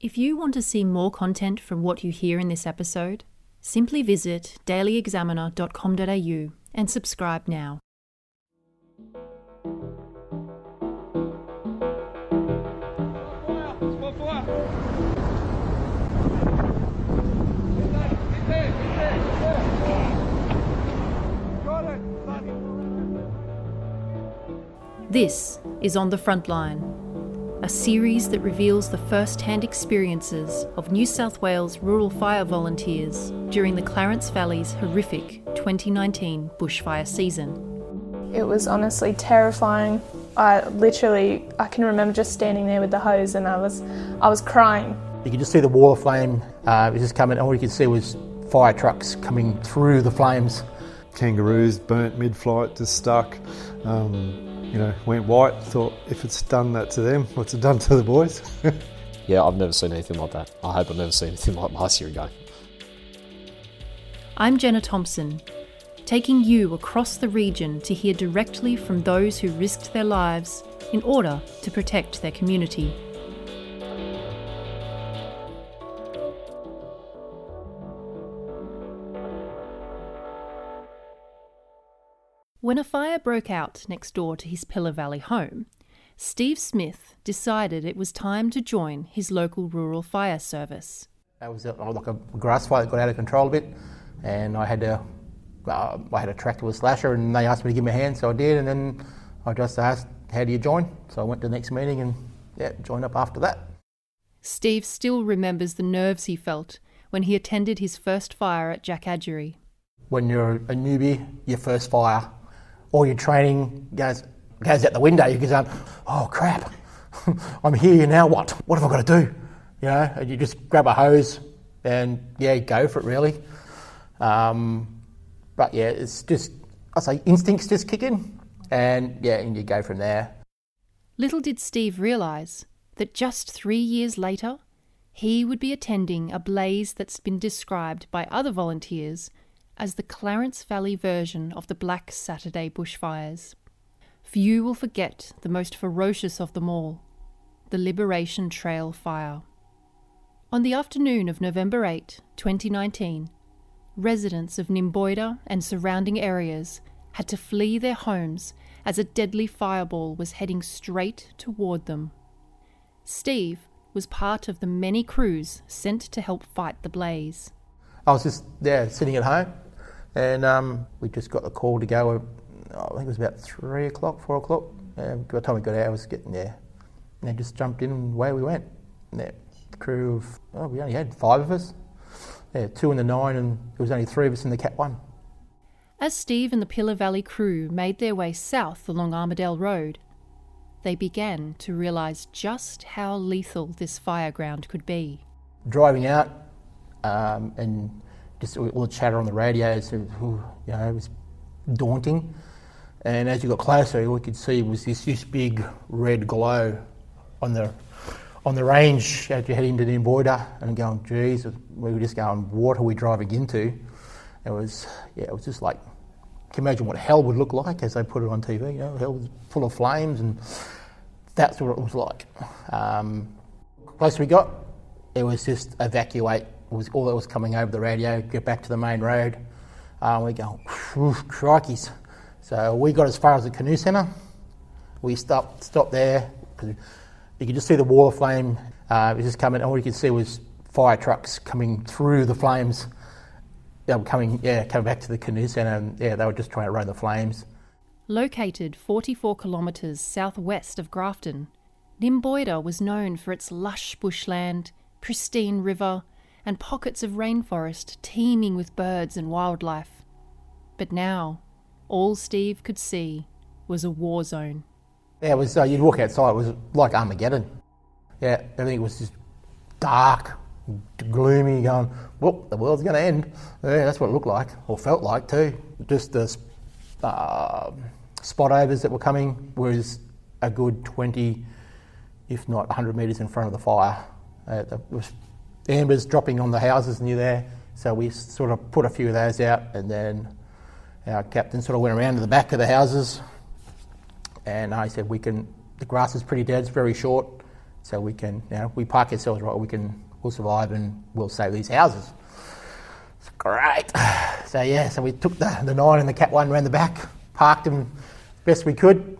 If you want to see more content from what you hear in this episode, simply visit dailyexaminer.com.au and subscribe now. This is On the Frontline, a series that reveals the first hand experiences of New South Wales rural fire volunteers during the Clarence Valley's horrific 2019 bushfire season. It was honestly terrifying. I literally, I can remember just standing there with the hose and I was, I was crying. You could just see the wall of flame uh, was just coming, and all you could see was fire trucks coming through the flames. Kangaroos burnt mid-flight, just stuck. Um, you know, went white. Thought if it's done that to them, what's it done to the boys? yeah, I've never seen anything like that. I hope I've never seen anything like Marcia again. I'm Jenna Thompson, taking you across the region to hear directly from those who risked their lives in order to protect their community. When a fire broke out next door to his Pillar Valley home, Steve Smith decided it was time to join his local rural fire service. That was like a grass fire that got out of control a bit, and I had to, uh, I had a tractor with a slasher, and they asked me to give me a hand, so I did, and then I just asked, "How do you join?" So I went to the next meeting and yeah, joined up after that. Steve still remembers the nerves he felt when he attended his first fire at Jackadgery. When you're a newbie, your first fire, all your training goes goes out the window. You go, "Oh crap, I'm here now. What? What have I got to do?" You know, and you just grab a hose and yeah, go for it really. Um, but yeah, it's just I say instincts just kick in, and yeah, and you go from there. Little did Steve realise that just three years later, he would be attending a blaze that's been described by other volunteers as the Clarence Valley version of the Black Saturday bushfires. Few will forget the most ferocious of them all the Liberation Trail fire. On the afternoon of November 8, 2019, residents of Nimboida and surrounding areas had to flee their homes as a deadly fireball was heading straight toward them. Steve was part of the many crews sent to help fight the blaze. I was just there sitting at home, and um, we just got the call to go. I think it was about three o'clock, four o'clock. And by the time we got out, I was getting there, and just jumped in and away we went. And the crew of oh, we only had five of us. Yeah, two in the nine, and there was only three of us in the Cat One. As Steve and the Pillar Valley crew made their way south along Armidale Road, they began to realise just how lethal this fireground could be. Driving out um, and just all the chatter on the radios, you know, it was daunting. And as you got closer, all you could see was this, this big red glow on the on the range as you head into the Nimboida and going, geez, we were just going, what are we driving into? It was, yeah, it was just like, can you imagine what hell would look like as they put it on TV? You know, hell was full of flames, and that's what it was like. Um, close we got, it was just evacuate. Was all that was coming over the radio. Get back to the main road. Uh, we go, crikeys. So we got as far as the canoe centre. We stopped, stopped there you could just see the wall of flame. Uh, it was just coming. All you could see was fire trucks coming through the flames. They were coming, yeah, coming back to the canoe centre, and yeah, they were just trying to run the flames. Located 44 kilometres southwest of Grafton, Nimboida was known for its lush bushland, pristine river, and pockets of rainforest teeming with birds and wildlife. But now, all Steve could see was a war zone. Yeah, it was. Uh, you'd walk outside; it was like Armageddon. Yeah, everything was just dark, gloomy. Going, well, the world's going to end. Yeah, that's what it looked like, or felt like too. Just the uh, spot overs that were coming was a good twenty, if not hundred metres in front of the fire. Uh, there was embers dropping on the houses near there, so we sort of put a few of those out, and then our captain sort of went around to the back of the houses and I said, we can, the grass is pretty dead, it's very short. so we can, you know, we park ourselves right, we can, we'll survive and we'll save these houses. It's great. So yeah, so we took the, the nine and the cat one around the back, parked them best we could,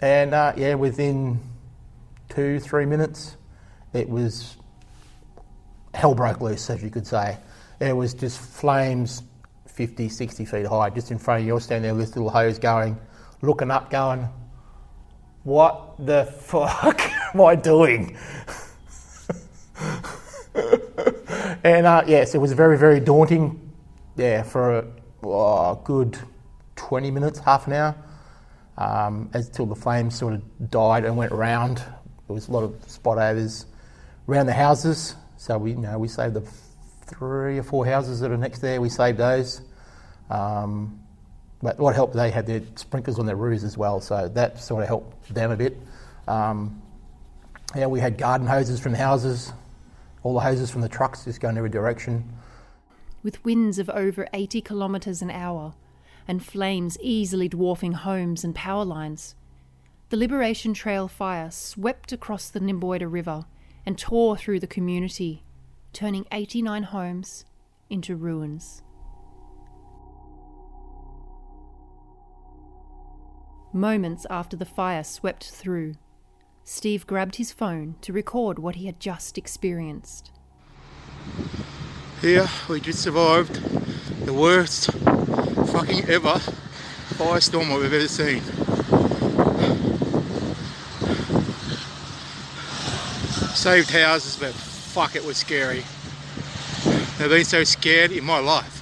and uh, yeah, within two, three minutes, it was hell broke loose, as you could say. It was just flames 50, 60 feet high, just in front of you. You're standing there with this little hose going, looking up, going, what the fuck am I doing? and uh, yes, it was very, very daunting. Yeah, for a oh, good 20 minutes, half an hour, um, until the flames sort of died and went round. There was a lot of spot overs around the houses, so we, you know, we saved the three or four houses that are next there. We saved those. Um, but what helped, they had their sprinklers on their roofs as well, so that sort of helped them a bit. Um, yeah, we had garden hoses from the houses, all the hoses from the trucks just going every direction. With winds of over 80 kilometres an hour and flames easily dwarfing homes and power lines, the Liberation Trail fire swept across the Nimboida River and tore through the community, turning 89 homes into ruins. Moments after the fire swept through, Steve grabbed his phone to record what he had just experienced. Here, we just survived the worst fucking ever firestorm I've ever seen. Saved houses, but fuck, it was scary. I've been so scared in my life.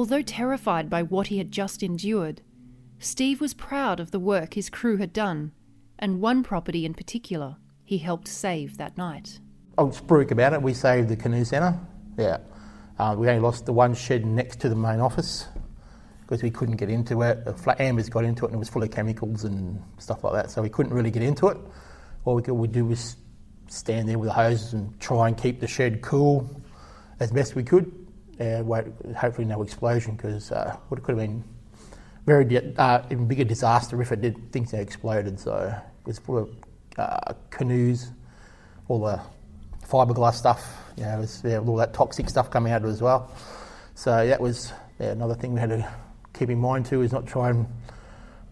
Although terrified by what he had just endured, Steve was proud of the work his crew had done, and one property in particular he helped save that night. I'll spruik about it. We saved the canoe centre. Yeah. Uh, we only lost the one shed next to the main office because we couldn't get into it. The flat Ambers got into it and it was full of chemicals and stuff like that, so we couldn't really get into it. All we could do was stand there with the hoses and try and keep the shed cool as best we could. Uh, wait, hopefully no explosion because uh, it could have been very di- uh, even bigger disaster if it did things had exploded. So it was full of uh, canoes, all the fiberglass stuff. You know, was, yeah, all that toxic stuff coming out of it as well. So that was yeah, another thing we had to keep in mind too is not try and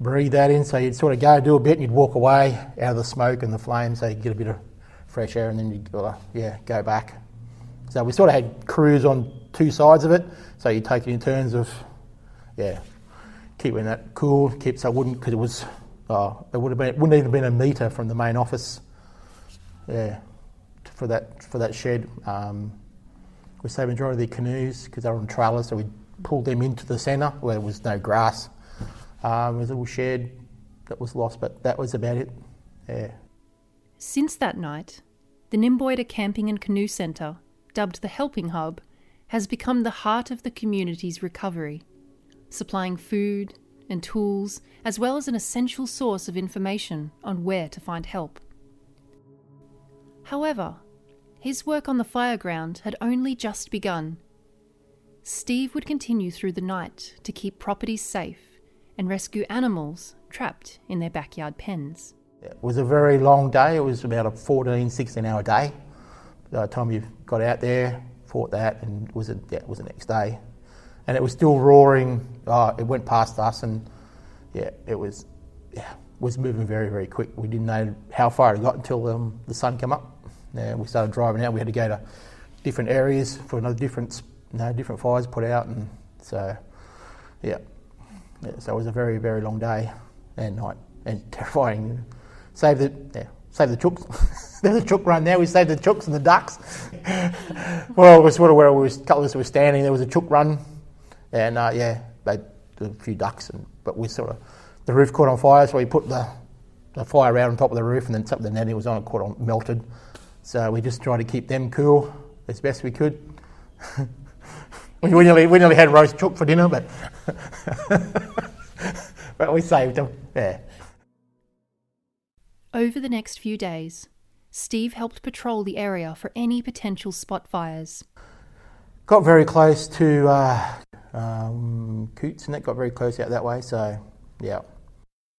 breathe that in. So you'd sort of go do a bit and you'd walk away out of the smoke and the flames so you get a bit of fresh air and then you'd uh, yeah go back. So we sort of had crews on two sides of it. So you take it in turns of yeah keeping that cool, keep so it wouldn't because it was uh, it would have been it wouldn't even been a metre from the main office. Yeah, for that for that shed. Um, we saved majority of the canoes because they were on trailers, so we pulled them into the centre where there was no grass. Um, there was a little shed that was lost, but that was about it. Yeah. Since that night, the Nimboida Camping and Canoe Centre, dubbed the Helping Hub, has become the heart of the community's recovery, supplying food and tools, as well as an essential source of information on where to find help. However, his work on the fireground had only just begun. Steve would continue through the night to keep properties safe and rescue animals trapped in their backyard pens. It was a very long day. It was about a 14, 16 hour day. The time you got out there, fought that, and was, a, yeah, it was the next day. And it was still roaring. Oh, it went past us, and yeah, it was, yeah, was moving very, very quick. We didn't know how far it got until um, the sun came up. Yeah, we started driving out. We had to go to different areas for another different you know, different fires put out, and so yeah. yeah, so it was a very very long day and night and terrifying. Save the yeah, save the chooks. There's a chook run there. We saved the chooks and the ducks. well, it was sort of where we was, a couple of us were standing. There was a chook run, and uh, yeah, they a few ducks, and but we sort of the roof caught on fire, so we put the the fire out on top of the roof, and then something the netting was on it caught on melted. So we just tried to keep them cool as best we could. we, nearly, we nearly had roast chook for dinner, but but we saved them. Yeah. Over the next few days, Steve helped patrol the area for any potential spot fires. Got very close to uh, um, Coutts, and that got very close out that way. So, yeah,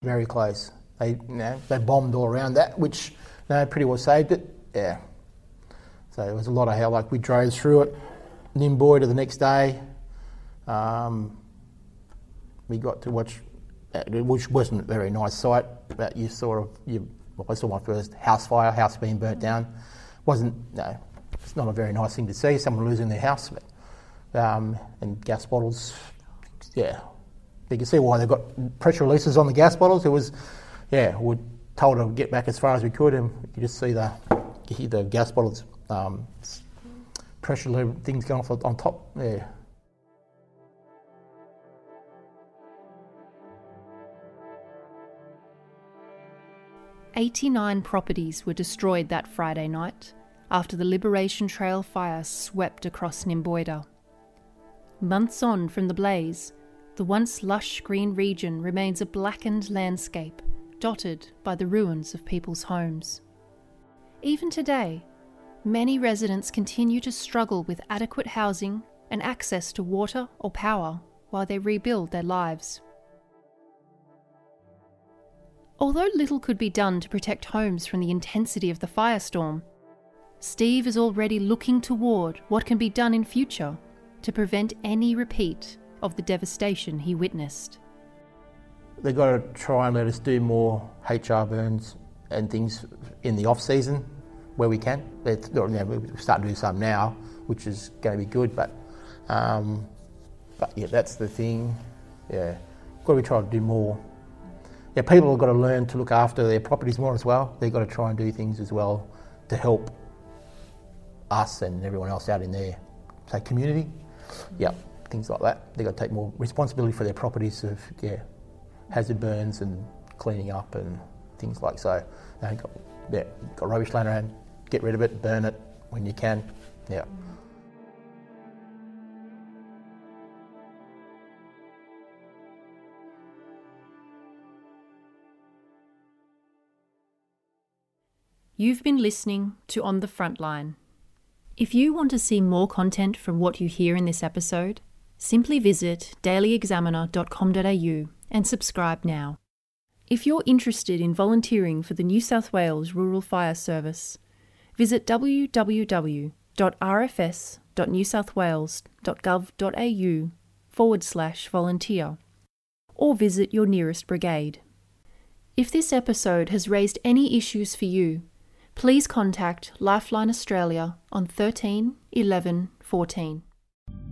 very close. They, you know, they bombed all around that, which you know, pretty well saved it. Yeah. So there was a lot of hell. Like we drove through it, Nimboida the next day. Um, we got to watch, uh, which wasn't a very nice sight, but you sort of you well, I saw my first house fire, house being burnt down. wasn't no, it's not a very nice thing to see. Someone losing their house, but, um, and gas bottles. Yeah, you can see why they've got pressure releases on the gas bottles. It was, yeah, we are told to get back as far as we could, and you just see the you hear the gas bottles um, pressure things going off on top. Yeah. 89 properties were destroyed that Friday night after the Liberation Trail fire swept across Nimboida. Months on from the blaze, the once lush green region remains a blackened landscape dotted by the ruins of people's homes. Even today, many residents continue to struggle with adequate housing and access to water or power while they rebuild their lives. Although little could be done to protect homes from the intensity of the firestorm, Steve is already looking toward what can be done in future to prevent any repeat of the devastation he witnessed. They've got to try and let us do more HR burns and things in the off season where we can. They're, we're starting to do some now, which is going to be good. But, um, but yeah, that's the thing. Yeah, got to be trying to do more yeah, people have got to learn to look after their properties more as well. They've got to try and do things as well to help us and everyone else out in their say community. Yeah, things like that. They've got to take more responsibility for their properties of yeah, hazard burns and cleaning up and things like so. They got, yeah, got rubbish laying around, get rid of it, burn it when you can. Yeah. You've been listening to On the Frontline. If you want to see more content from what you hear in this episode, simply visit dailyexaminer.com.au and subscribe now. If you're interested in volunteering for the New South Wales Rural Fire Service, visit www.rfs.newsouthwales.gov.au forward slash volunteer or visit your nearest brigade. If this episode has raised any issues for you, please contact Lifeline Australia on 13 11 14.